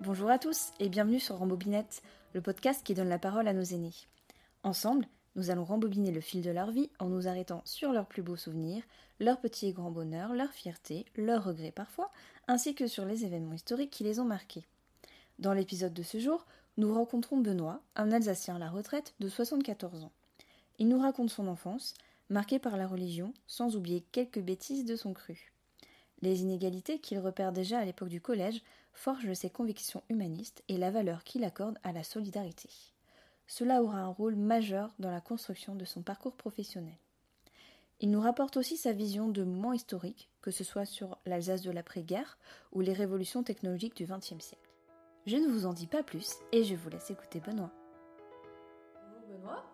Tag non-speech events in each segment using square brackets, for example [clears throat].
Bonjour à tous et bienvenue sur Rambobinette, le podcast qui donne la parole à nos aînés. Ensemble, nous allons rembobiner le fil de leur vie en nous arrêtant sur leurs plus beaux souvenirs, leurs petits et grands bonheurs, leurs fiertés, leurs regrets parfois, ainsi que sur les événements historiques qui les ont marqués. Dans l'épisode de ce jour, nous rencontrons Benoît, un Alsacien à la retraite de 74 ans. Il nous raconte son enfance, marquée par la religion, sans oublier quelques bêtises de son cru. Les inégalités qu'il repère déjà à l'époque du collège forgent ses convictions humanistes et la valeur qu'il accorde à la solidarité. Cela aura un rôle majeur dans la construction de son parcours professionnel. Il nous rapporte aussi sa vision de moments historiques, que ce soit sur l'Alsace de l'après-guerre ou les révolutions technologiques du XXe siècle. Je ne vous en dis pas plus et je vous laisse écouter Benoît. Bonjour Benoît,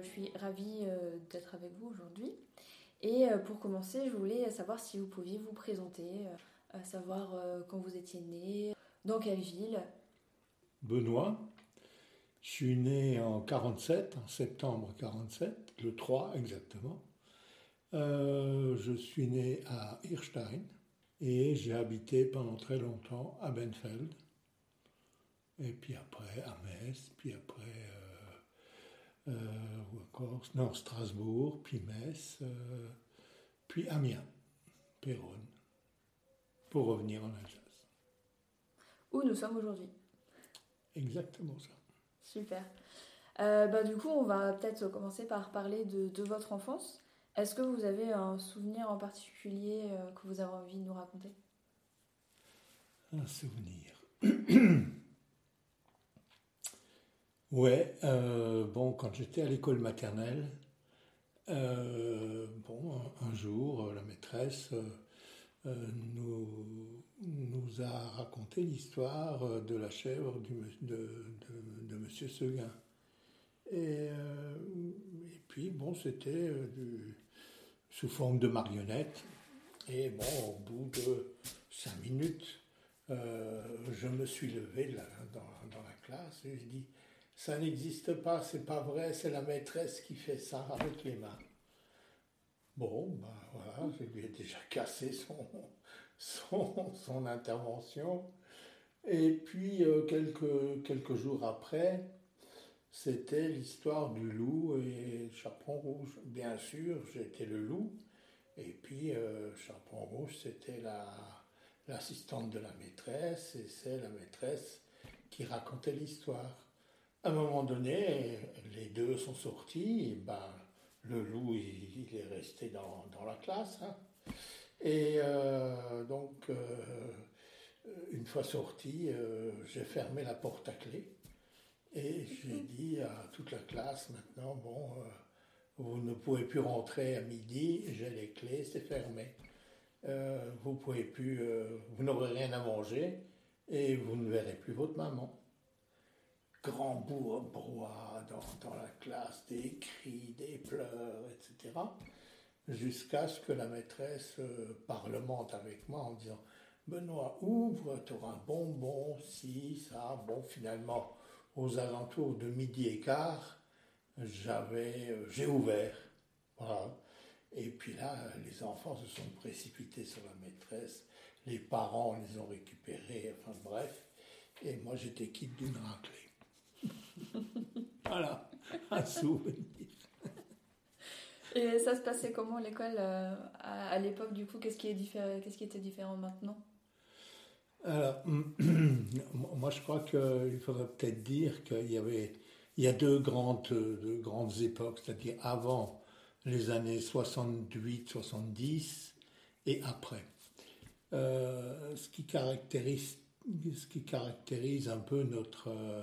je suis ravie euh, d'être avec vous aujourd'hui. Et euh, pour commencer, je voulais savoir si vous pouviez vous présenter, euh, savoir quand vous étiez né, dans quelle ville. Benoît, je suis né en 47, en septembre 47, le 3 exactement. je suis né à Hirstein et j'ai habité pendant très longtemps à Benfeld. Et puis après à Metz, puis après euh, euh, encore, non, Strasbourg, puis Metz, euh, puis Amiens, Péronne, pour revenir en Alsace. Où nous sommes aujourd'hui. Exactement ça. Super. bah, du coup, on va peut-être commencer par parler de, de votre enfance. Est-ce que vous avez un souvenir en particulier que vous avez envie de nous raconter? Un souvenir. [clears throat] Ouais, euh, bon, quand j'étais à l'école maternelle, euh, bon, un, jour, euh, la maîtresse nous, a raconté l'histoire de la chèvre de, de, Monsieur Seguin. Et, et puis, bon, c'était sous forme de marionnette. Et bon, au bout de cinq minutes, je me suis levé dans, dans la classe et je dis ça n'existe pas, c'est pas vrai, c'est la maîtresse qui fait ça avec les mains. Bon, ben voilà, je lui ai déjà [laughs] cassé son, son, intervention. Et puis, euh, quelques, quelques jours après, c'était l'histoire du loup et Chaperon Rouge. Bien sûr, j'étais le loup. Et puis, euh, Chaperon Rouge, c'était l'assistante de la maîtresse, et c'est la maîtresse qui racontait l'histoire. À un moment donné, les deux sont sortis, et ben, le loup, il, est resté dans, dans la classe. Hein. Et euh, donc, euh, une fois sorti, euh, j'ai fermé la porte à clé. Et j'ai dit à toute la classe maintenant, bon, vous ne pouvez plus rentrer à midi, j'ai les clés, c'est fermé. vous pouvez plus, vous n'aurez rien à manger et vous ne verrez plus votre maman grand brouhaha dans, dans la classe, des cris, des pleurs, etc. Jusqu'à ce que la maîtresse euh, parlemente avec moi en disant Benoît, ouvre, tu auras un bonbon, si, ça. Bon, finalement, aux alentours de midi et quart, j'avais, euh, j'ai ouvert. Voilà. Et puis là, les enfants se sont précipités sur la maîtresse, les parents les ont récupérés, enfin bref. Et moi, j'étais quitte d'une raclée. [laughs] voilà, un souvenir. [laughs] Et ça se passait comment l'école euh, à, l'époque du coup Qu'est-ce qui, est Qu'est-ce qui était différent maintenant? Alors, [clears throat] moi je crois qu'il faudrait peut-être dire qu'il y avait il y a deux grandes, deux grandes époques, c'est-à-dire avant les années 68-70 et après. Euh, ce, qui caractérise, ce qui caractérise un peu notre, euh,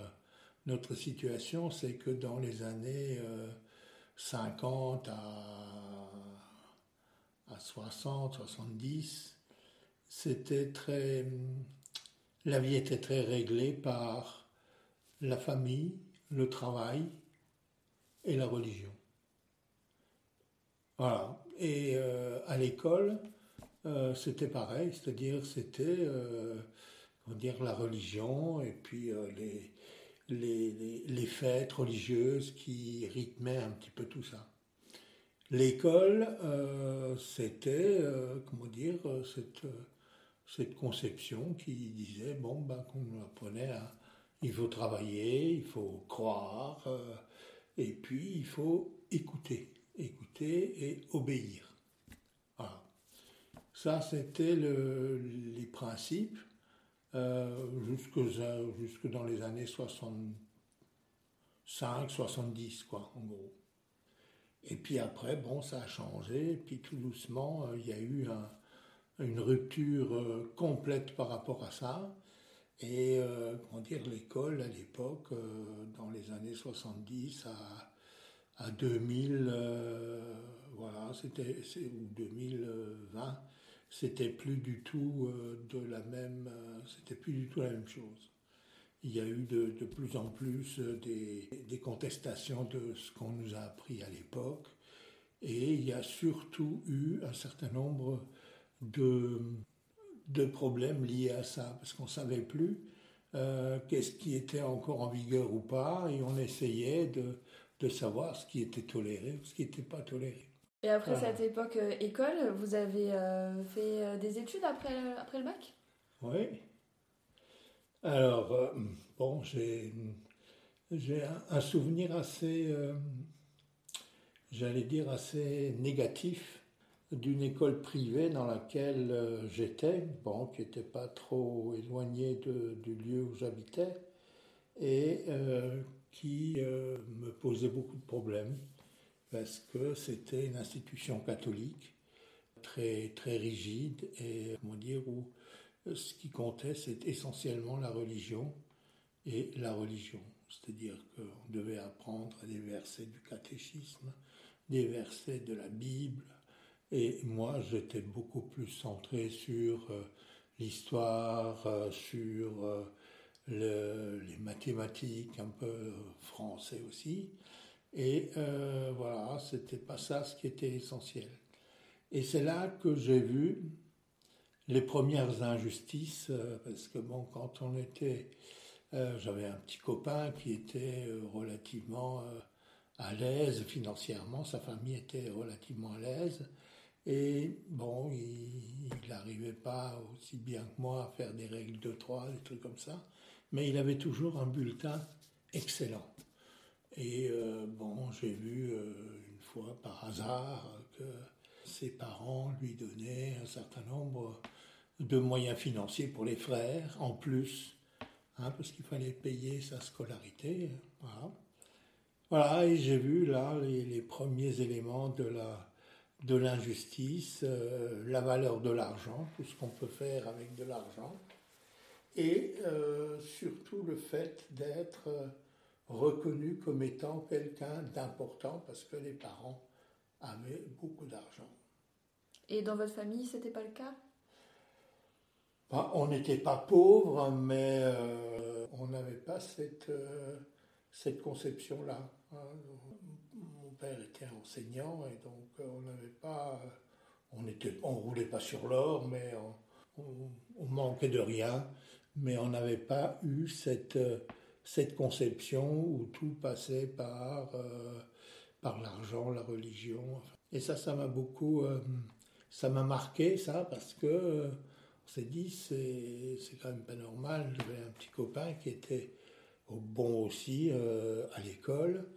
notre situation, c'est que dans les années 50 euh, à, à 60, 70, c'était très. La vie était très réglée par la famille, le travail et la religion. Voilà. Et euh, à l'école, euh, c'était pareil, c'est-à-dire c'était dire la religion et puis les, les, les, fêtes religieuses qui rythmaient un petit peu tout ça. L'école, euh, c'était, euh, comment dire, cette conception qui disait bon ben qu'on nous apprenait à il faut travailler, il faut croire, euh, et puis il faut écouter, écouter et obéir. Voilà. Ça, c'était le, les principes euh, jusque, jusque, dans les années 65, 70, quoi, en gros. Et puis après, bon, ça a changé, puis tout doucement, euh, il y a eu un, une rupture euh, complète par rapport à ça. Et euh, comment dire, l'école à l'époque, euh, dans les années 70 à, à 2000, voilà, c'était ou 2020, c'était plus du tout de la même, c'était plus du tout la même chose. Il y a eu de, plus en plus des, des, contestations de ce qu'on nous a appris à l'époque, et il y a surtout eu un certain nombre de, de problèmes liés à ça, parce qu'on ne savait plus euh, qu'est-ce qui était encore en vigueur ou pas, et on essayait de, de savoir ce qui était toléré ou ce qui n'était pas toléré. Et après cette époque euh, école, vous avez euh, fait des études après, après le bac? Oui. Alors, bon, j'ai, j'ai un, souvenir assez, j'allais dire, assez négatif d'une école privée dans laquelle euh, j'étais, bon, qui n'était pas trop éloignée du lieu où j'habitais, et euh, qui euh, me posait beaucoup de problèmes, parce que c'était une institution catholique, très, très rigide, et comment dire, où ce qui comptait, c'était essentiellement la religion et la religion. C'est-à-dire qu'on devait apprendre des versets du catéchisme, des versets de la Bible, et moi, j'étais beaucoup plus centré sur euh, l'histoire, euh, sur euh, le, les mathématiques, un peu français aussi. Et voilà, c'était pas ça ce qui était essentiel. Et c'est là que j'ai vu les premières injustices, parce que bon, quand on était, j'avais un petit copain qui était relativement à l'aise financièrement, sa famille était relativement à l'aise, et bon, il n'arrivait pas aussi bien que moi à faire des règles de trois, des trucs comme ça, mais il avait toujours un bulletin excellent. Et euh, bon, j'ai vu euh, une fois par hasard que ses parents lui donnaient un certain nombre de moyens financiers pour les frères, en plus, hein, parce qu'il fallait payer sa scolarité. Voilà. Et j'ai vu là les premiers éléments de la de l'injustice, euh, la valeur de l'argent, tout ce qu'on peut faire avec de l'argent, et surtout le fait d'être reconnu comme étant quelqu'un d'important parce que les parents avaient beaucoup d'argent. Et dans votre famille, c'était pas le cas? Bah, On n'était pas pauvres, mais on n'avait pas cette, cette conception-là. Hein père était enseignant et donc euh, on n'avait pas, on était, on roulait pas sur l'or, mais on, manquait de rien, mais on n'avait pas eu cette cette conception où tout passait par euh, par l'argent, la religion. Et ça, ça m'a beaucoup, euh, ça m'a marqué ça parce que on s'est dit c'est quand même pas normal. J'avais un petit copain qui était bon aussi à l'école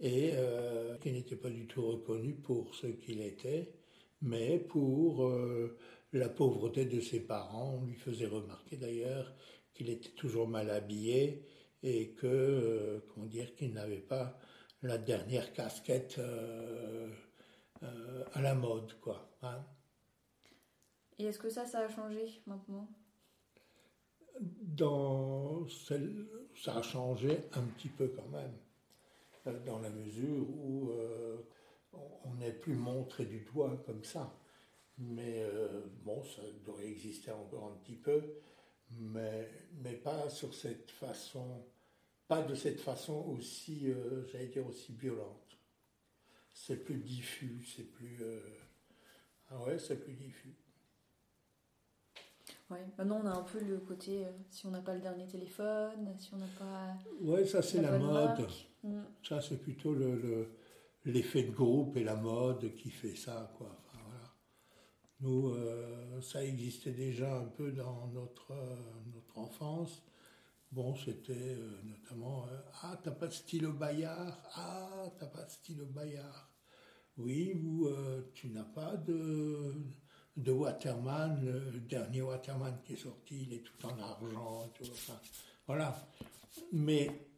et euh, qui n'était pas du tout reconnu pour ce qu'il était, mais pour euh, la pauvreté de ses parents. On lui faisait remarquer d'ailleurs qu'il était toujours mal habillé et que, euh, comment dire, qu'il n'avait pas la dernière casquette à la mode, quoi. Hein. Et est-ce que ça, ça a changé maintenant? Dans ça a changé un petit peu quand même. Euh, dans la mesure où euh, on n'est plus montré du doigt comme ça. Mais euh, bon, ça devrait exister encore un petit peu, mais, mais pas sur cette façon, pas de cette façon aussi, j'allais dire, aussi violente. C'est plus diffus, c'est plus... ah ouais, c'est plus diffus. Ouais, maintenant on a un peu le côté, si on n'a pas le dernier téléphone, si on n'a pas... Ouais, ça c'est la, mode. Mm. Ça, c'est plutôt le, l'effet de groupe et la mode qui fait ça, quoi. Nous, ça existait déjà un peu dans notre, notre enfance. Bon, c'était notamment Ah, t'as pas de stylo Bayard Ah, t'as pas de stylo Bayard Oui, ou tu n'as pas de, de Waterman, le dernier Waterman qui est sorti, il est tout en argent, tout, enfin, voilà. Mais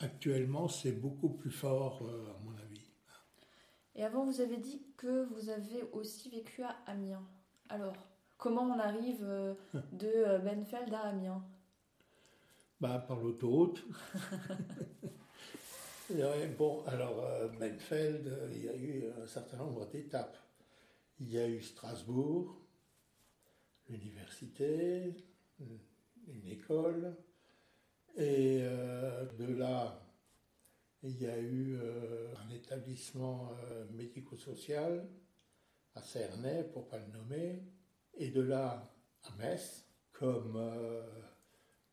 actuellement, c'est beaucoup plus fort, euh, à mon avis. Et avant, vous avez dit que vous avez aussi vécu à Amiens. Alors, comment on arrive euh, [laughs] de euh, Benfeld à Amiens? Bah, Par l'autoroute. [laughs] bon, alors, Benfeld, il y a eu un certain nombre d'étapes. Il y a eu Strasbourg, l'université, une école, et euh, de là, il y a eu euh, un établissement euh, médico-social à Cernay, pour ne pas le nommer, et de là à Metz, comme,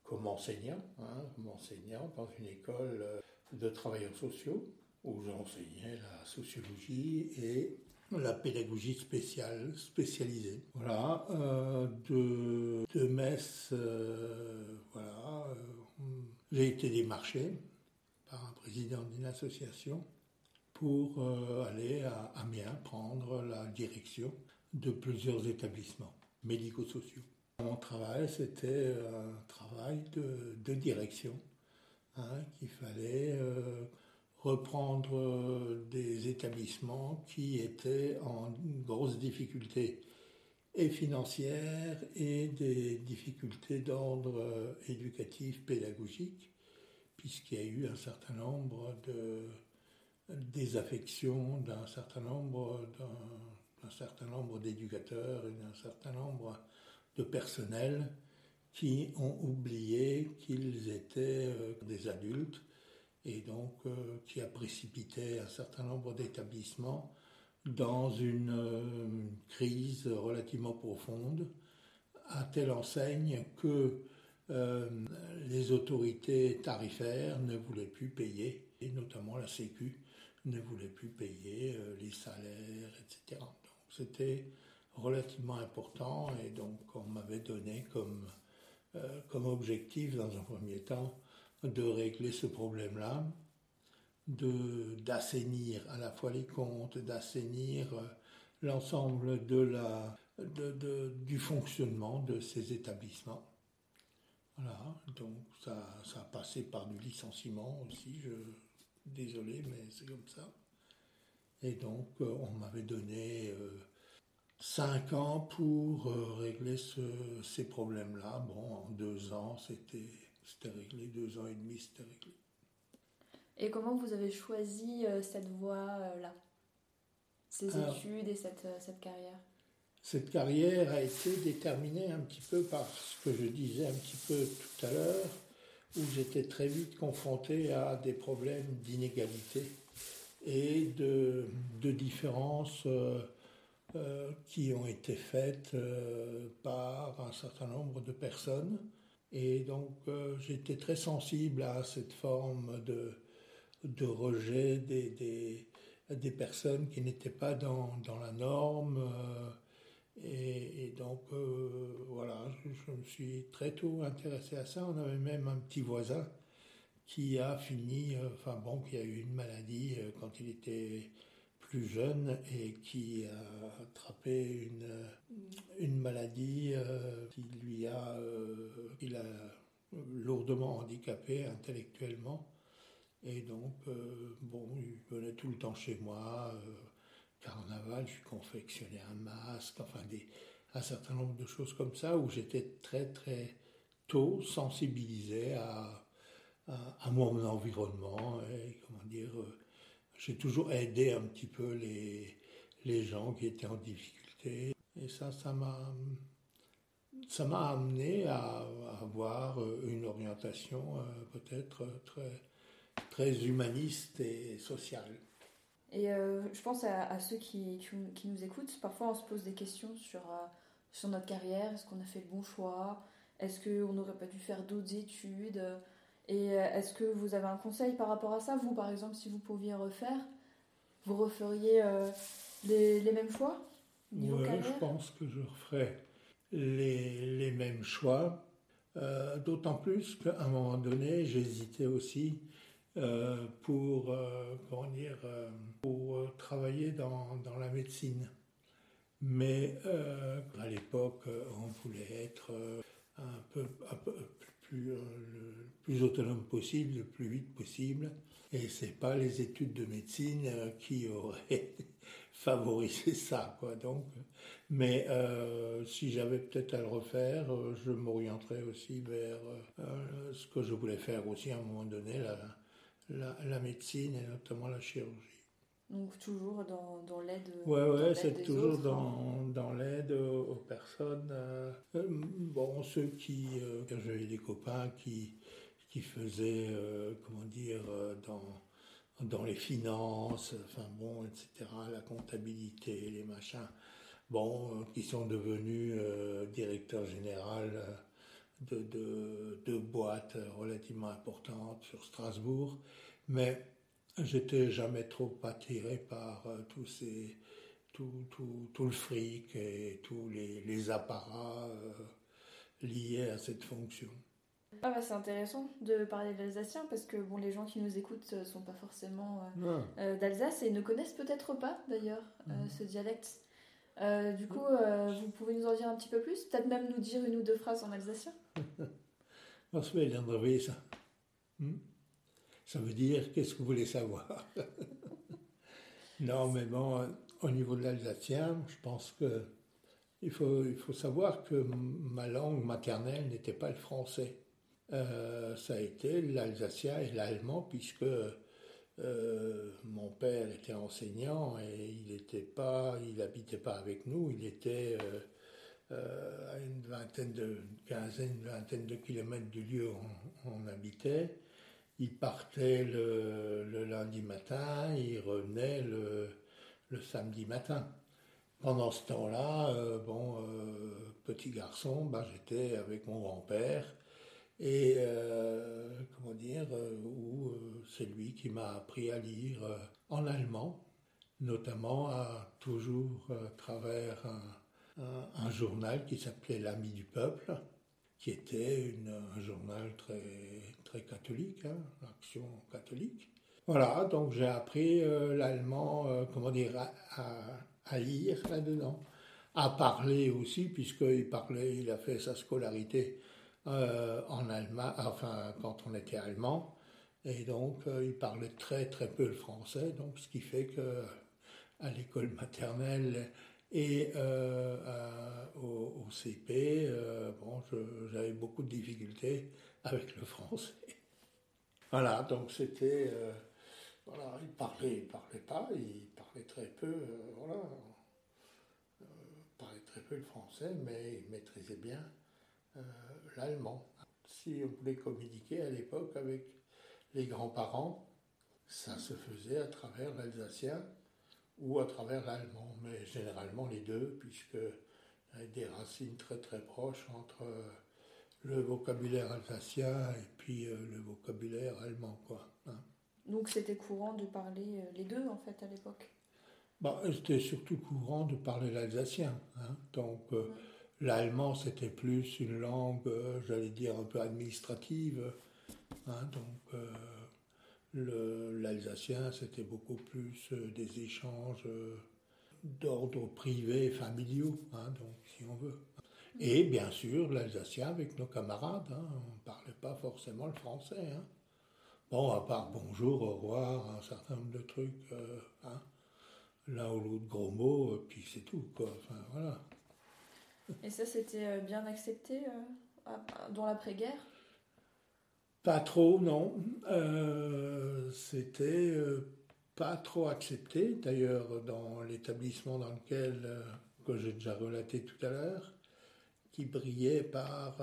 comme enseignant, hein, comme enseignant dans une école de travailleurs sociaux, où j'enseignais la sociologie et la pédagogie spéciale, spécialisée. Voilà, euh, de, de, Metz, euh, voilà, euh, j'ai été démarché un président d'une association pour aller à Amiens prendre la direction de plusieurs établissements médico-sociaux. Mon travail, c'était un travail de, direction, hein, qu'il fallait reprendre euh, des établissements qui étaient en grosse difficulté et financière et des difficultés d'ordre euh, éducatif, pédagogique, puisqu'il y a eu un certain nombre de désaffections d'un certain nombre d'un certain nombre d'éducateurs et d'un certain nombre de personnels qui ont oublié qu'ils étaient euh, des adultes et donc euh, qui a précipité un certain nombre d'établissements dans une euh, crise relativement profonde, à telle enseigne que euh, les autorités tarifaires ne voulaient plus payer, et notamment la Sécu ne voulait plus payer les salaires, etc. Donc c'était relativement important et donc on m'avait donné comme, comme objectif dans un premier temps de régler ce problème-là, de d'assainir à la fois les comptes, d'assainir euh, l'ensemble de la, du fonctionnement de ces établissements. Voilà, donc ça, ça a passé par du licenciement aussi, je, désolé, mais c'est comme ça. Et donc euh, on m'avait donné euh, cinq ans pour régler ce, ces problèmes-là. Bon, en deux ans, c'était réglé, deux ans et demi, c'était réglé. Et comment vous avez choisi euh, cette voie-là Ces études et cette, euh, cette carrière? Cette carrière a été déterminée un petit peu par ce que je disais un petit peu tout à l'heure, où j'étais très vite confronté à des problèmes d'inégalité et de, de différences euh, qui ont été faites par un certain nombre de personnes et donc euh, j'étais très sensible à cette forme de, de rejet des, des, des, personnes qui n'étaient pas dans, dans, la norme. Euh, et, donc euh, voilà, je, me suis très tôt intéressé à ça. On avait même un petit voisin qui a fini, enfin bon, qui a eu une maladie quand il était plus jeune et qui a attrapé une, une maladie euh, qui lui a, euh, il a lourdement handicapé intellectuellement. Et donc, euh, bon, il venait tout le temps chez moi. Carnaval, je confectionnais un masque, enfin un certain nombre de choses comme ça où j'étais très très tôt sensibilisé à, mon environnement comment dire j'ai toujours aidé un petit peu les, gens qui étaient en difficulté. Et ça, ça m'a, amené à, avoir une orientation euh, peut-être très humaniste et sociale. Et euh, je pense à, ceux qui, qui, nous écoutent. Parfois, on se pose des questions sur, euh, sur notre carrière. Est-ce qu'on a fait le bon choix? Est-ce qu'on n'aurait pas dû faire d'autres études? Et euh, est-ce que vous avez un conseil par rapport à ça? Vous, par exemple, si vous pouviez refaire, vous referiez euh, les, les, mêmes choix Ouais, carrière? je pense que je referai les, les mêmes choix. D'autant plus qu'à un moment donné, j'hésitais aussi euh, pour, euh, dire, euh, pour travailler dans, dans la médecine. Mais à l'époque, on voulait être un peu, plus, le plus autonome possible, le plus vite possible. Et c'est pas les études de médecine qui auraient [laughs] favorisé ça, quoi. Donc, mais si j'avais peut-être à le refaire, je m'orienterais aussi vers ce que je voulais faire aussi à un moment donné, la, la, la médecine et notamment la chirurgie. Donc toujours dans, dans l'aide. Ouais, dans ouais, l'aide c'est toujours autres, hein. dans, dans l'aide aux, personnes. euh, euh, bon, ceux qui, euh, quand j'avais des copains qui, qui faisaient, euh, comment dire, euh, dans, dans les finances, enfin bon, etc., la comptabilité, les machins, bon, euh, qui sont devenus euh, directeurs général euh, de, de, de boîtes relativement importantes sur Strasbourg, mais J'étais jamais trop attiré par euh, tous ces, tout, tout, tout le fric et tous les, les apparats euh, liés à cette fonction. Ah bah, c'est intéressant de parler de l'alsacien parce que bon, les gens qui nous écoutent ne sont pas forcément euh, Ah, euh, d'Alsace et ne connaissent peut-être pas d'ailleurs euh, Mhm. ce dialecte. Euh, du coup, euh, vous pouvez nous en dire un petit peu plus Peut-être même nous dire une ou deux phrases en alsacien [laughs] der Weser? Hmm? Ça veut dire qu'est-ce que vous voulez savoir? [laughs] Non, mais bon, euh, au niveau de l'alsacien, je pense que il faut, savoir que ma langue maternelle n'était pas le français. Euh, ça a été l'alsacien et l'allemand, puisque euh, mon père était enseignant et il n'était pas, avec nous, il était à une vingtaine de, quinzaine, vingtaine de kilomètres du lieu où on, habitait. Il partait le, lundi matin, il revenait le, samedi matin. Pendant ce temps-là, euh, bon, euh, petit garçon, ben, j'étais avec mon grand-père et euh, comment dire, euh, euh, c'est lui qui m'a appris à lire euh, en allemand, notamment à toujours travers un- un journal qui s'appelait L'Ami du Peuple, qui était un journal très, très catholique, hein, action catholique. Voilà, donc j'ai appris euh, l'allemand, euh, comment dire, à, lire là-dedans, à parler aussi, puisqu'il parlait, il a fait sa scolarité euh, en allemand, enfin quand on était allemand, et donc euh, il parlait très très peu le français, donc ce qui fait que à l'école maternelle et euh, à- au, CP, euh, bon, j'avais beaucoup de difficultés avec le français. [laughs] Voilà, donc c'était, euh, voilà, il parlait, il parlait pas, il parlait très peu, euh, voilà, euh, il parlait très peu le français, mais il maîtrisait bien euh, l'allemand. Si on voulait communiquer à l'époque avec les grands-parents, ça se faisait à travers l'alsacien ou à travers l'allemand, mais généralement les deux, puisque il y a des racines très très proches entre euh, le vocabulaire alsacien et puis euh, le vocabulaire allemand, quoi. hein. Donc c'était courant de parler euh, les deux en fait à l'époque? Bah, c'était surtout courant de parler l'alsacien. hein. Donc, euh, l'allemand, c'était plus une langue, euh, j'allais dire, un peu administrative. hein. Donc, euh, l'alsacien, c'était beaucoup plus euh, des échanges euh, d'ordre privé, familiaux, hein, donc, si on veut. Et bien sûr, l'alsacien avec nos camarades. hein. On ne parlait pas forcément le français. hein. Bon, à part bonjour, au revoir, un certain nombre de trucs. euh, l'un ou l'autre gros mot, euh, puis c'est tout, quoi. Voilà. Et ça c'était bien accepté dans l'après-guerre? Pas trop, non. Euh, C'était euh, pas trop accepté. D'ailleurs, dans l'établissement dans lequel, euh, que j'ai déjà relaté tout à l'heure, qui brillait par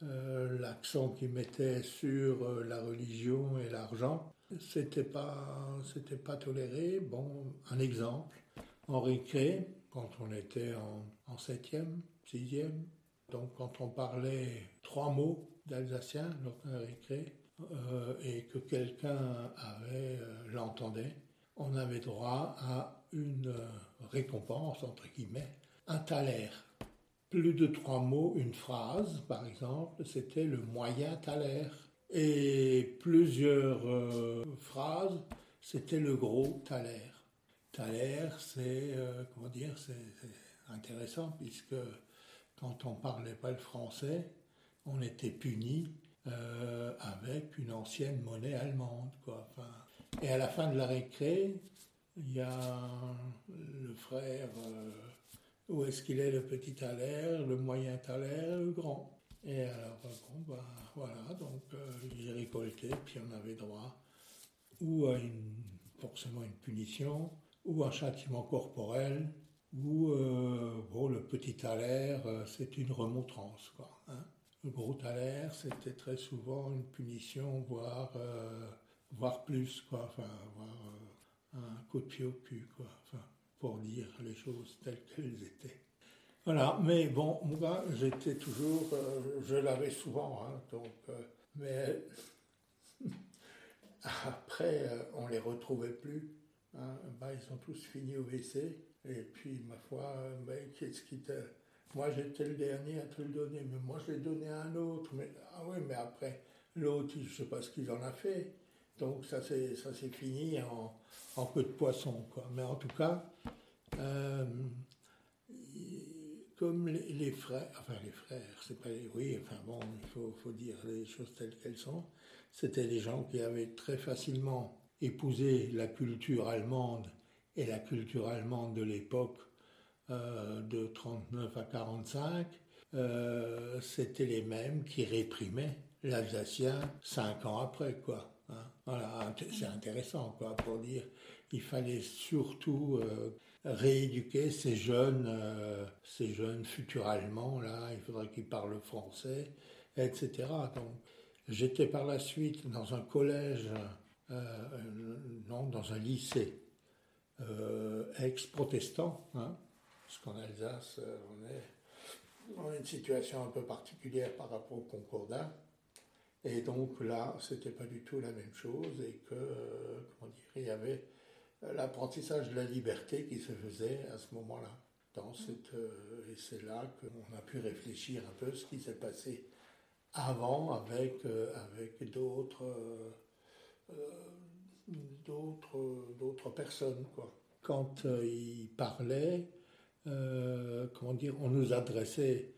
l'accent qu'il mettait sur la religion et l'argent, c'était pas, pas toléré. Bon, un exemple, en récré, quand on était en, en septième, sixième, donc quand on parlait trois mots d'alsacien lors d'un récré euh, et que quelqu'un avait euh, l'entendait, on avait droit à une euh, récompense, entre guillemets, un thaler. Plus de trois mots, une phrase, par exemple, c'était le moyen thaler. Et plusieurs phrases, c'était le gros thaler. Thaler, c'est, comment dire, c'est intéressant puisque quand on parlait pas le français, on était puni euh, avec une ancienne monnaie allemande. Quoi. Et à la fin de la récré, il y a le frère, euh, où est-ce qu'il est le petit thaler, le moyen thaler, le grand. Et alors, bon, bah, voilà, donc euh, j'ai récolté, puis on avait droit ou à une, forcément une punition, ou un châtiment corporel, ou bon, le petit thaler, c'est une remontrance. Quoi, hein. Thaler, c'était très souvent une punition, voire, voire plus, quoi, enfin, voire un coup de pied au cul, quoi, enfin, pour dire les choses telles qu'elles étaient. Voilà, mais bon, moi, j'étais toujours, euh, je l'avais souvent, hein, donc, euh, mais [laughs] après, euh, on les retrouvait plus. Hein, bah, ils sont tous finis au WC, et puis, ma foi, mais qu'est-ce qui te... Moi, j'étais le dernier à te le donner, mais moi, je l'ai donné à un autre. Mais, ah oui, mais après, l'autre, je ne sais pas ce qu'il en a fait. Donc ça s'est fini en, en queue de poisson. Quoi. Mais en tout cas, euh, comme les, frères, enfin les frères, c'est pas oui, enfin bon, il faut, faut dire les choses telles qu'elles sont. C'était des gens qui avaient très facilement épousé la culture allemande et la culture allemande de l'époque euh, de 39 à 45. Euh, c'était les mêmes qui réprimaient l'Alsacien cinq ans après, quoi. Hein. Voilà, c'est intéressant quoi, pour dire il fallait surtout euh, rééduquer ces jeunes, euh, ces jeunes futurs Allemands là. Il faudrait qu'ils parlent français, etc. Donc j'étais par la suite dans un collège, non, dans un lycée ex-protestant, hein, parce qu'en Alsace on est dans une situation un peu particulière par rapport au Concordat. Et donc là, c'était pas du tout la même chose et que, euh, comment dire, il y avait l'apprentissage de la liberté qui se faisait à ce moment-là. Dans cette, euh, et c'est là qu'on a pu réfléchir un peu ce qui s'est passé avant avec, euh, avec d'autres, d'autres, d'autres personnes. Quoi. Quand il parlait, comment dire, on nous adressait,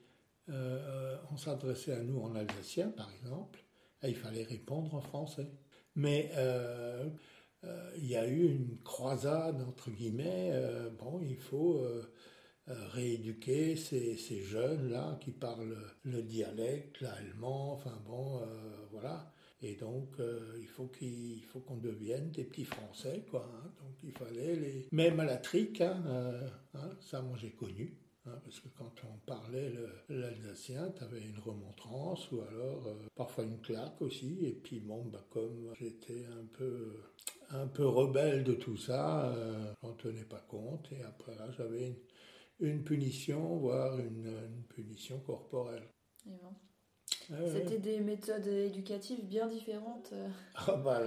on s'adressait à nous en alsacien par exemple, il fallait répondre en français. Mais euh, euh, il y a eu une croisade, entre guillemets, euh, bon, il faut rééduquer ces, ces jeunes-là qui parlent le dialecte, l'allemand, enfin bon, voilà. Et donc, il faut qu'il faut qu'on devienne des petits Français, quoi. Hein. Donc, il fallait les... Même à la trique, hein, hein, ça, moi, j'ai connu. Parce que quand on parlait l'alsacien, tu avais une remontrance ou alors euh, parfois une claque aussi. Et puis bon, bah, comme j'étais un peu, un peu rebelle de tout ça, euh, j'en tenais pas compte. Et après là, j'avais une, punition, voire une, punition corporelle. C'était des méthodes éducatives bien différentes euh, ah bah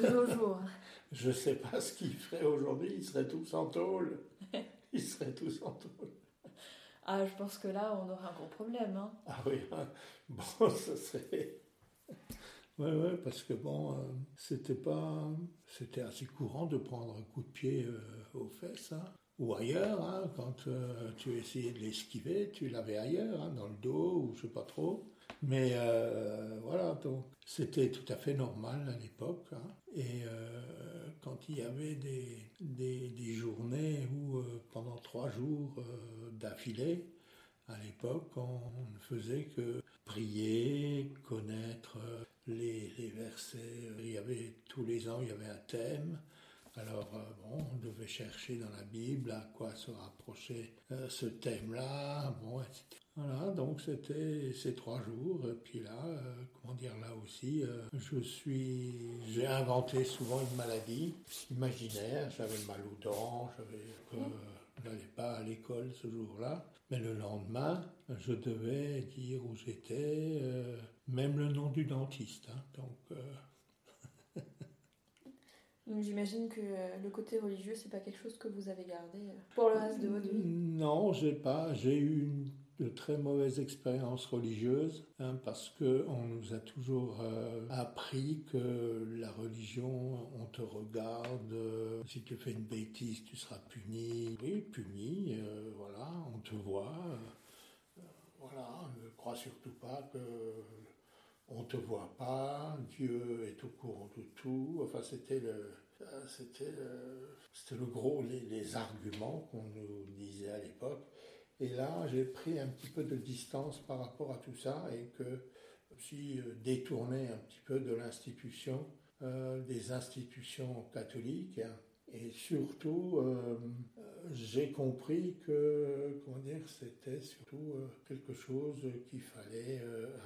de nos jours. [laughs] Je sais pas ce qu'ils feraient aujourd'hui, ils seraient tous en tôle. [laughs] Ils seraient tous en tôle. Ah, je pense que là, on aura un gros problème. Hein. Ah oui, hein. bon, [laughs] ça serait. Oui, ouais, parce que bon, euh, c'était pas. C'était assez courant de prendre un coup de pied euh, aux fesses, hein. ou ailleurs, hein, quand euh, tu essayais de l'esquiver, tu l'avais ailleurs, dans le dos, ou je sais pas trop. Mais voilà, donc c'était tout à fait normal à l'époque. Et quand il y avait des, des, journées où euh, pendant trois jours euh, d'affilée, à l'époque, on, ne faisait que prier, connaître euh, les, les, versets. Il y avait tous les ans, il y avait un thème. Alors, bon, on devait chercher dans la Bible à quoi se rapprochait ce thème-là, bon, etc. Voilà, donc c'était ces trois jours. Et puis là, euh, comment dire, là aussi, euh, je suis, j'ai inventé souvent une maladie imaginaire. J'avais mal aux dents, j'avais, euh, je n'allais pas à l'école ce jour-là. Mais le lendemain, je devais dire où j'étais, même le nom du dentiste. Hein, donc. J'imagine que le côté religieux, c'est pas quelque chose que vous avez gardé pour le reste de votre vie? Non, j'ai pas. J'ai eu une de très mauvaises expériences religieuses, hein, parce que on nous a toujours euh, appris que la religion, on te regarde, euh, si tu fais une bêtise, tu seras puni. Oui, puni, euh, voilà, on te voit, voilà, ne crois surtout pas que on te voit pas, Dieu est au courant de tout. Enfin, c'était le, c'était c'était le gros, les, les arguments qu'on nous disait à l'époque. Et là, j'ai pris un petit peu de distance par rapport à tout ça et que aussi euh, détourné un petit peu de l'institution, euh, des institutions catholiques. Hein. Et surtout, euh, j'ai compris que c'était surtout quelque chose qu'il fallait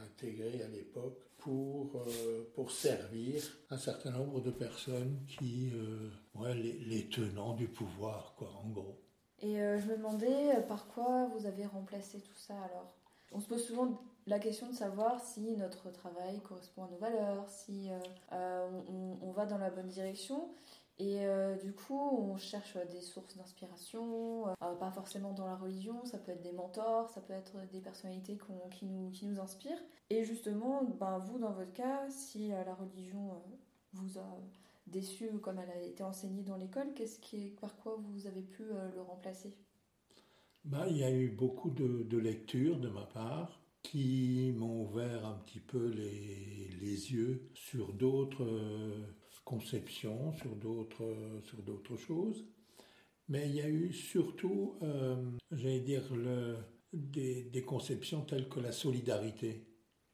intégrer à l'époque pour, pour servir un certain nombre de personnes qui, ouais, les, les tenants du pouvoir, quoi, en gros. Et euh, je me demandais euh, par quoi vous avez remplacé tout ça alors? On se pose souvent la question de savoir si notre travail correspond à nos valeurs, si euh, on, va dans la bonne direction. Et du coup, on cherche des sources d'inspiration, pas forcément dans la religion, ça peut être des mentors, ça peut être des personnalités qui, nous, qui nous inspirent. Et justement, ben, vous, dans votre cas, si la religion vous a déçu comme elle a été enseignée dans l'école, qu'est-ce par quoi vous avez pu euh, le remplacer? Bah, Il y a eu beaucoup de, lectures de ma part qui m'ont ouvert un petit peu les, les yeux sur d'autres euh, conceptions, sur d'autres, sur d'autres choses. Mais il y a eu surtout, euh, j'allais dire, le, des, des, conceptions telles que la solidarité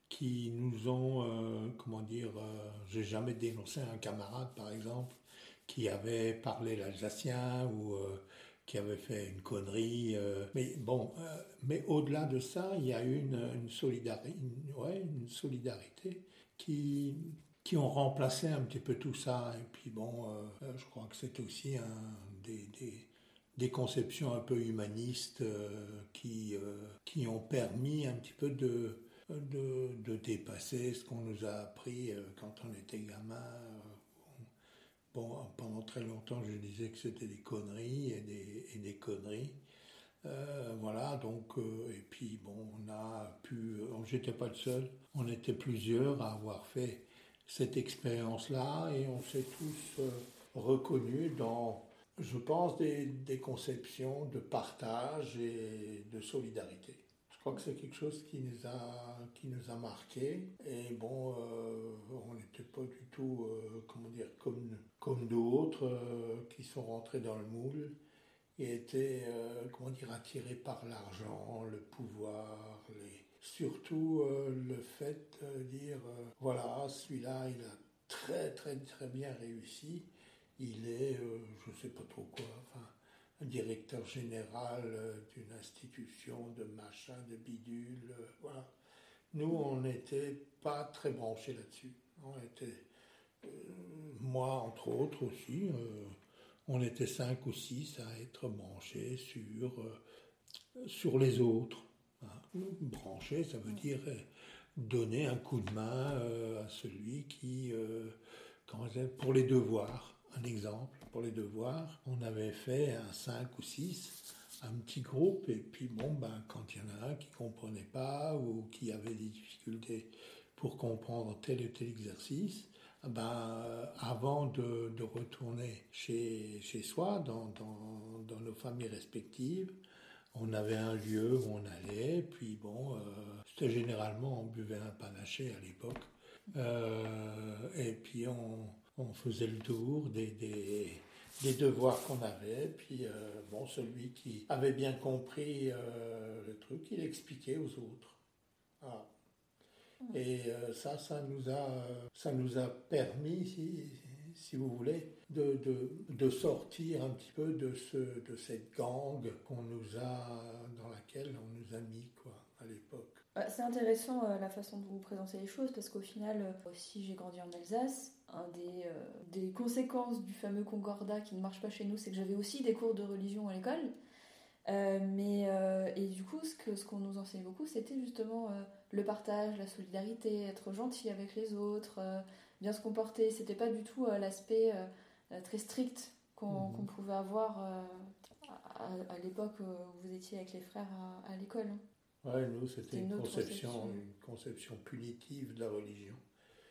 qui nous ont, euh, comment dire, euh, j'ai jamais dénoncé un camarade, par exemple, qui avait parlé l'alsacien ou qui avait fait une connerie. mais bon, mais au-delà de ça, il y a eu une, une, ouais, une solidarité qui, qui ont remplacé un petit peu tout ça. Et puis bon, je crois que c'est aussi des, des, conceptions un peu humanistes qui, qui ont permis un petit peu de de, dépasser ce qu'on nous a appris euh, quand on était gamin. Euh, bon, pendant très longtemps, je disais que c'était des conneries et des, et des conneries. Euh, voilà, donc, et puis bon, on a pu, j'étais pas le seul, on était plusieurs à avoir fait cette expérience-là et on s'est tous reconnus dans, je pense, des, des conceptions de partage et de solidarité. Je crois que c'est quelque chose qui nous a, qui nous a marqué. Et bon, euh, on n'était pas du tout, euh, comment dire, comme, comme d'autres euh, qui sont rentrés dans le moule et étaient, comment dire, attirés par l'argent, le pouvoir, les... surtout le fait de dire, voilà, celui-là, il a très, très, très bien réussi. Il est, je ne sais pas trop quoi, enfin, directeur général euh, d'une institution de machin, de bidule. Euh, voilà. Nous, on n'était pas très branchés là-dessus. On était, euh, moi entre autres aussi, on était cinq ou six à être branchés sur, sur les autres. Brancher, ça veut dire donner un coup de main à celui qui, pour les devoirs. Un exemple, pour les devoirs, on avait fait un 5 ou 6, un petit groupe, et puis bon, ben, quand il y en a un qui ne comprenait pas ou qui avait des difficultés pour comprendre tel ou tel exercice, ben, avant de, retourner chez, chez soi, dans, dans, nos familles respectives, on avait un lieu où on allait, puis bon, euh, c'était généralement, on buvait un panaché à l'époque, euh, et puis on, faisait le tour des, des, devoirs qu'on avait. Puis, euh, bon, celui qui avait bien compris le truc, il expliquait aux autres. Et euh, ça, ça nous a, ça nous a permis, si, si vous voulez, de, de, sortir un petit peu de, ce, de cette gang qu'on nous a, dans laquelle on nous a mis, quoi, à l'époque. Bah, c'est intéressant la façon dont vous présentez les choses parce qu'au final, aussi j'ai grandi en Alsace, un des, euh, des, conséquences du fameux concordat qui ne marche pas chez nous, c'est que j'avais aussi des cours de religion à l'école. Euh, mais euh, et du coup, ce que ce qu'on nous enseignait beaucoup, c'était justement le partage, la solidarité, être gentil avec les autres, bien se comporter. C'était pas du tout l'aspect très strictes qu'on Mhm. pouvait avoir à, à l'époque où vous étiez avec les frères à, à l'école. Ouais, nous, c'était une conception, conception. une conception punitive de la religion.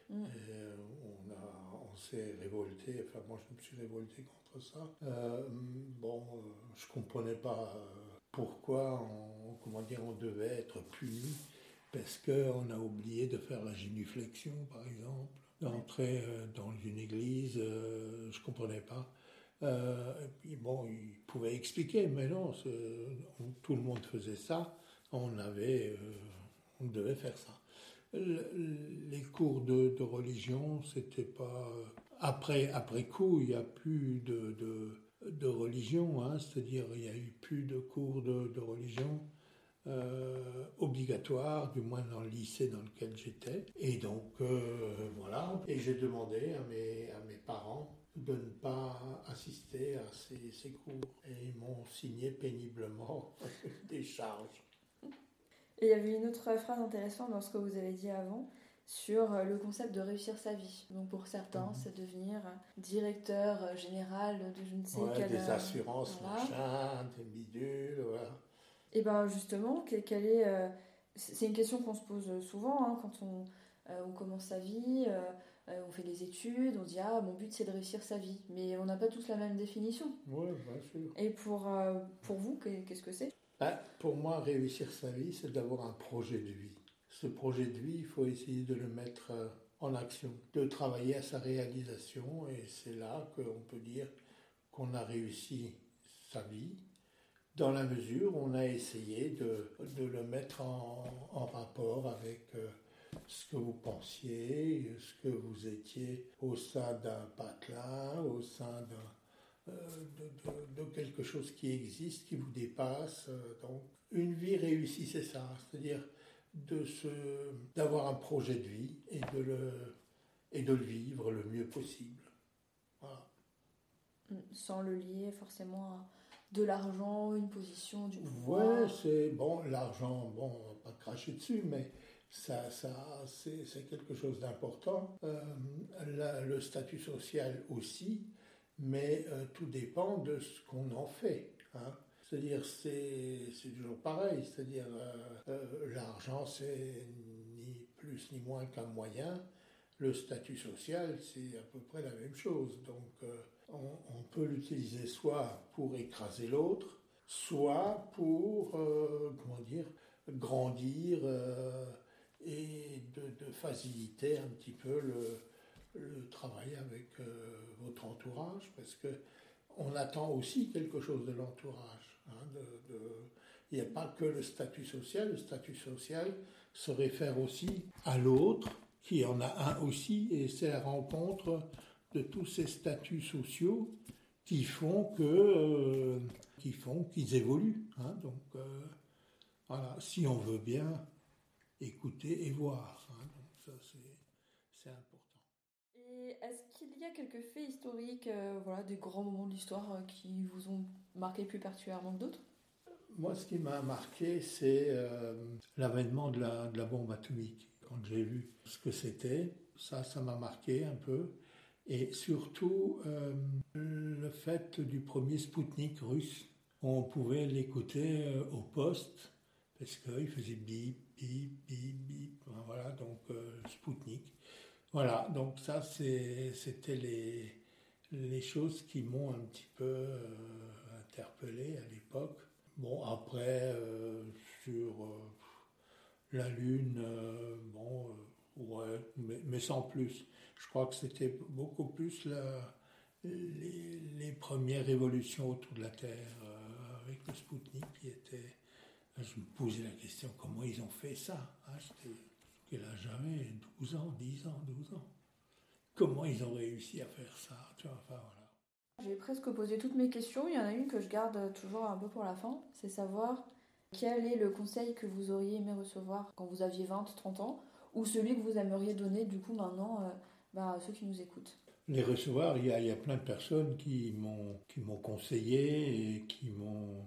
Mm. Euh, on a, on s'est révolté, enfin moi je me suis révolté contre ça. Euh, bon, euh, je comprenais pas euh, pourquoi on, comment dire, on devait être puni parce qu'on a oublié de faire la génuflexion par exemple, d'entrer euh, dans une église, euh, je comprenais pas. Euh, et puis bon, il pouvait expliquer, mais non, tout le monde faisait ça, on avait, on devait faire ça. Le- les cours de, religion, c'était pas. Après, après coup, il n'y a plus de, de, de religion, hein, c'est-à-dire il n'y a eu plus de cours de religion euh, obligatoires, du moins dans le lycée dans lequel j'étais. Et donc, euh, voilà. Et j'ai demandé à mes, à mes parents de ne pas assister à ces, ces cours. Et ils m'ont signé péniblement [laughs] des charges. Et il y avait une autre phrase intéressante dans ce que vous avez dit avant sur euh, le concept de réussir sa vie. Donc pour certains, Mhm. c'est devenir directeur général de je ne sais Ouais, quel... des assurances, voilà. machin, des bidules, voilà. Et ben justement, que- quelle est, euh, c'est une question qu'on se pose souvent hein, quand on, euh, on commence sa vie, euh, on fait des études, on dit ah mon but c'est de réussir sa vie, mais on n'a pas tous la même définition. Oui, bien sûr. Et pour, euh, pour vous, que- qu'est-ce que c'est? Ben, pour moi, réussir sa vie, c'est d'avoir un projet de vie. Ce projet de vie, il faut essayer de le mettre en action, de travailler à sa réalisation, et c'est là qu'on peut dire qu'on a réussi sa vie, dans la mesure où on a essayé de, de le mettre en, en rapport avec euh, ce que vous pensiez, ce que vous étiez au sein d'un patelin, au sein euh, de quelque chose qui existe, qui vous dépasse. euh, Donc, une vie réussie, c'est ça, c'est-à-dire de se, d'avoir un projet de vie et de le, et de le vivre le mieux possible. Voilà. Sans le lier forcément à de l'argent, une position, du Ouais, pouvoir. c'est bon, l'argent, bon, on va pas cracher dessus, mais ça, ça, c'est quelque chose d'important. Euh, le statut social aussi, mais euh, tout dépend de ce qu'on en fait. hein. C'est-à-dire, c'est toujours pareil. C'est-à-dire, euh, l'argent, c'est ni plus ni moins qu'un moyen. Le statut social, c'est à peu près la même chose. Donc, on, peut l'utiliser soit pour écraser l'autre, soit pour, euh, comment dire, grandir euh, et de, faciliter un petit peu le, travail avec euh, votre entourage, parce que on attend aussi quelque chose de l'entourage. hein, il n'y a pas que le statut social, le statut social se réfère aussi à l'autre, qui en a un aussi, et c'est la rencontre de tous ces statuts sociaux qui font que euh, qui font qu'ils évoluent. hein. donc euh, voilà, si on veut bien écouter et voir. hein. donc ça c'est c'est important. Et est-ce qu'il y a quelques faits historiques, euh, voilà, des grands moments de l'histoire qui vous ont marqué plus particulièrement que d'autres? Moi, ce qui m'a marqué, c'est l'avènement de la, de la bombe atomique. Quand j'ai vu ce que c'était, ça, ça m'a marqué un peu. Et surtout, euh, le fait du premier Spoutnik russe. On pouvait l'écouter euh, au poste, parce qu'il faisait bip, bip, bip, bip. Voilà, donc euh, Spoutnik. Voilà, donc ça, c'était les, les choses qui m'ont un petit peu euh, interpellé à l'époque. Bon, après, sur la Lune, bon, mais, sans plus. Je crois que c'était beaucoup plus les, premières révolutions autour de la Terre euh, avec le Spoutnik qui était. Je me posais la question comment ils ont fait ça? Hein, J'étais- âge j'avais 12 ans, 10 ans, 12 ans. Comment ils ont réussi à faire ça? Tu vois, enfin, voilà. J'ai presque posé toutes mes questions. Il y en a une que je garde toujours un peu pour la fin. C'est savoir quel est le conseil que vous auriez aimé recevoir quand vous aviez 20, 30 ans, ou celui que vous aimeriez donner du coup maintenant euh, bah, à ceux qui nous écoutent. Les recevoir, il y a, y a plein de personnes qui m'ont conseillé et qui m'ont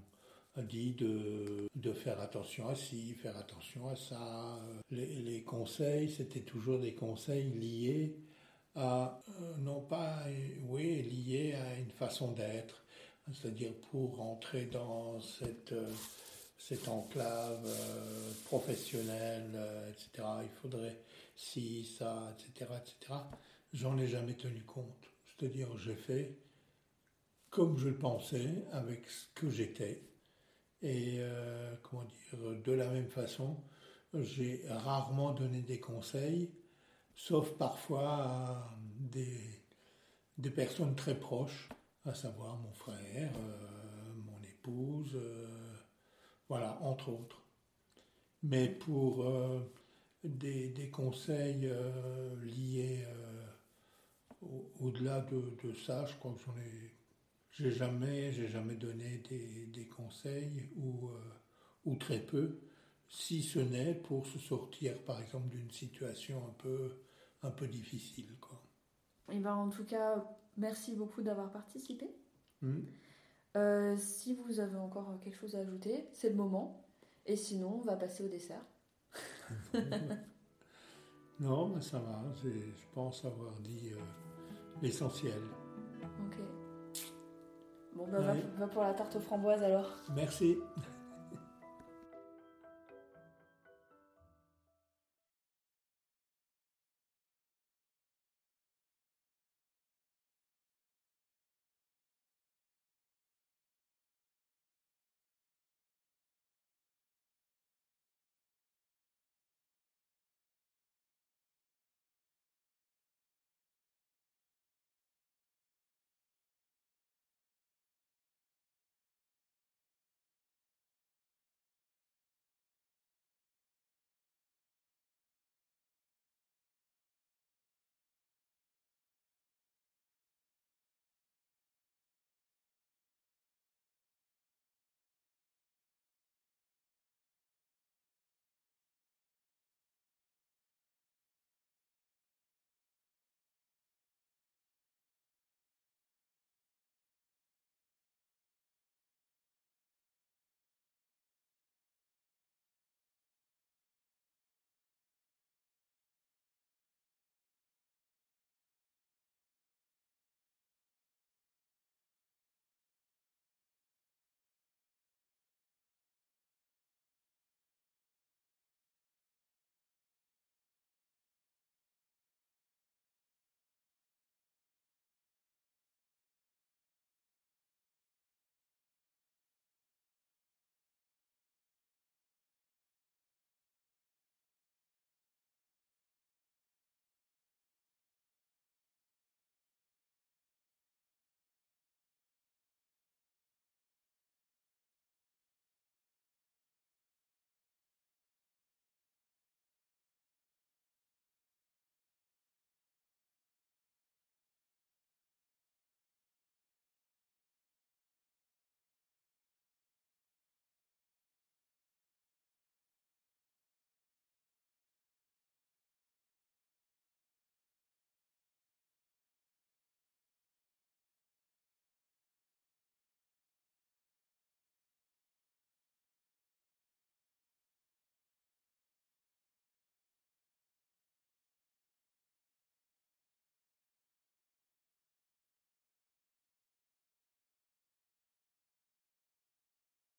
dit de, de faire attention à ci, faire attention à ça. Les, les conseils, c'était toujours des conseils liés à, euh, non pas, oui, lié à une façon d'être, c'est-à-dire pour rentrer dans cette, euh, cette enclave euh, professionnelle, etc., il faudrait si, ça, etc., etc., j'en ai jamais tenu compte. C'est-à-dire, j'ai fait comme je le pensais, avec ce que j'étais. Et comment dire, de la même façon, j'ai rarement donné des conseils, sauf parfois à des, des personnes très proches, à savoir mon frère, euh, mon épouse, euh, voilà, entre autres. Mais pour euh, des, des, conseils liés au-delà de, de, ça, je crois que j'en ai, j'ai jamais, j'ai jamais donné des, des conseils ou, ou très peu si ce n'est pour se sortir, par exemple, d'une situation un peu, un peu difficile. Quoi. Et eh ben, en tout cas, merci beaucoup d'avoir participé. Hmm. Euh, si vous avez encore quelque chose à ajouter, c'est le moment. Et sinon, on va passer au dessert. [laughs] non, mais ça va. Je pense avoir dit euh, l'essentiel. Ok. Bon, ben, va, va pour la tarte aux framboises alors. Merci.